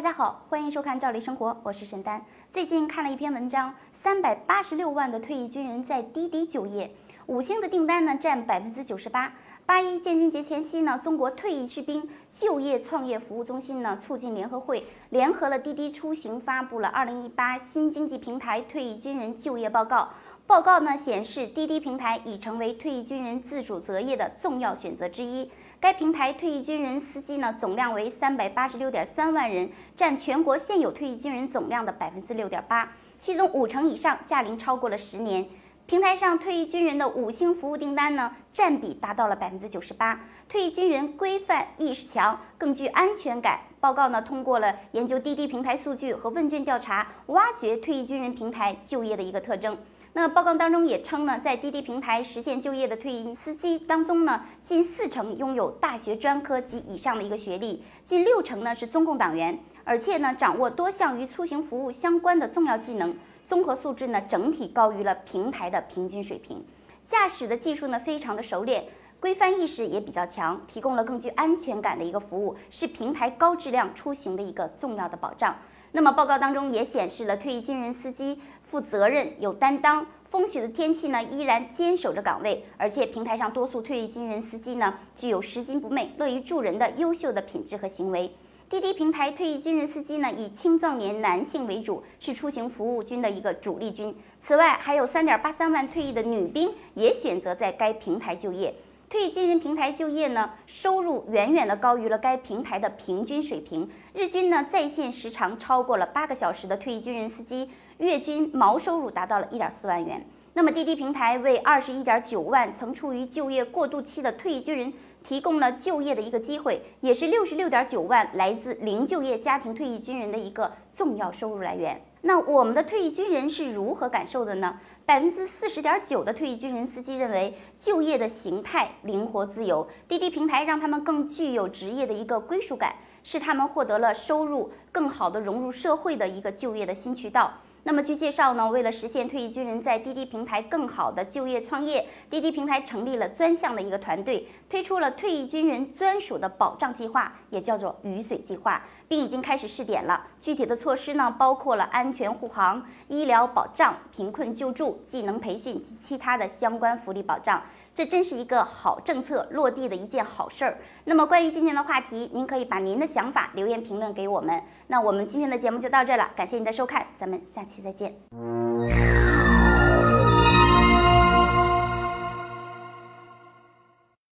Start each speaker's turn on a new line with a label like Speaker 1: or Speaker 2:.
Speaker 1: 大家好，欢迎收看《赵丽生活》，我是沈丹。最近看了一篇文章，三百八十六万的退役军人在滴滴就业，五星的订单呢占百分之九十八。八一建军节前夕呢，中国退役士兵就业创业服务中心呢促进联合会联合了滴滴出行，发布了《二零一八新经济平台退役军人就业报告》。报告呢显示，滴滴平台已成为退役军人自主择业的重要选择之一。该平台退役军人司机呢总量为三百八十六点三万人，占全国现有退役军人总量的百分之六点八，其中五成以上驾龄超过了十年。平台上退役军人的五星服务订单呢占比达到了百分之九十八，退役军人规范意识强，更具安全感。报告呢通过了研究滴滴平台数据和问卷调查，挖掘退役军人平台就业的一个特征。那报告当中也称呢，在滴滴平台实现就业的退役司机当中呢，近四成拥有大学专科及以上的一个学历，近六成呢是中共党员，而且呢掌握多项与出行服务相关的重要技能，综合素质呢整体高于了平台的平均水平，驾驶的技术呢非常的熟练，规范意识也比较强，提供了更具安全感的一个服务，是平台高质量出行的一个重要的保障。那么报告当中也显示了退役军人司机。负责任有担当，风雪的天气呢依然坚守着岗位，而且平台上多数退役军人司机呢具有拾金不昧、乐于助人的优秀的品质和行为。滴滴平台退役军人司机呢以青壮年男性为主，是出行服务军的一个主力军。此外，还有三点八三万退役的女兵也选择在该平台就业。退役军人平台就业呢，收入远远的高于了该平台的平均水平。日均呢在线时长超过了八个小时的退役军人司机。月均毛收入达到了一点四万元。那么滴滴平台为二十一点九万曾处于就业过渡期的退役军人提供了就业的一个机会，也是六十六点九万来自零就业家庭退役军人的一个重要收入来源。那我们的退役军人是如何感受的呢？百分之四十点九的退役军人司机认为就业的形态灵活自由，滴滴平台让他们更具有职业的一个归属感，是他们获得了收入更好的融入社会的一个就业的新渠道。那么据介绍呢，为了实现退役军人在滴滴平台更好的就业创业，滴滴平台成立了专项的一个团队，推出了退役军人专属的保障计划，也叫做雨水计划，并已经开始试点了。具体的措施呢，包括了安全护航、医疗保障、贫困救助、技能培训及其他的相关福利保障。这真是一个好政策落地的一件好事儿。那么关于今天的话题，您可以把您的想法留言评论给我们。那我们今天的节目就到这了，感谢您的收看，咱们下期再见。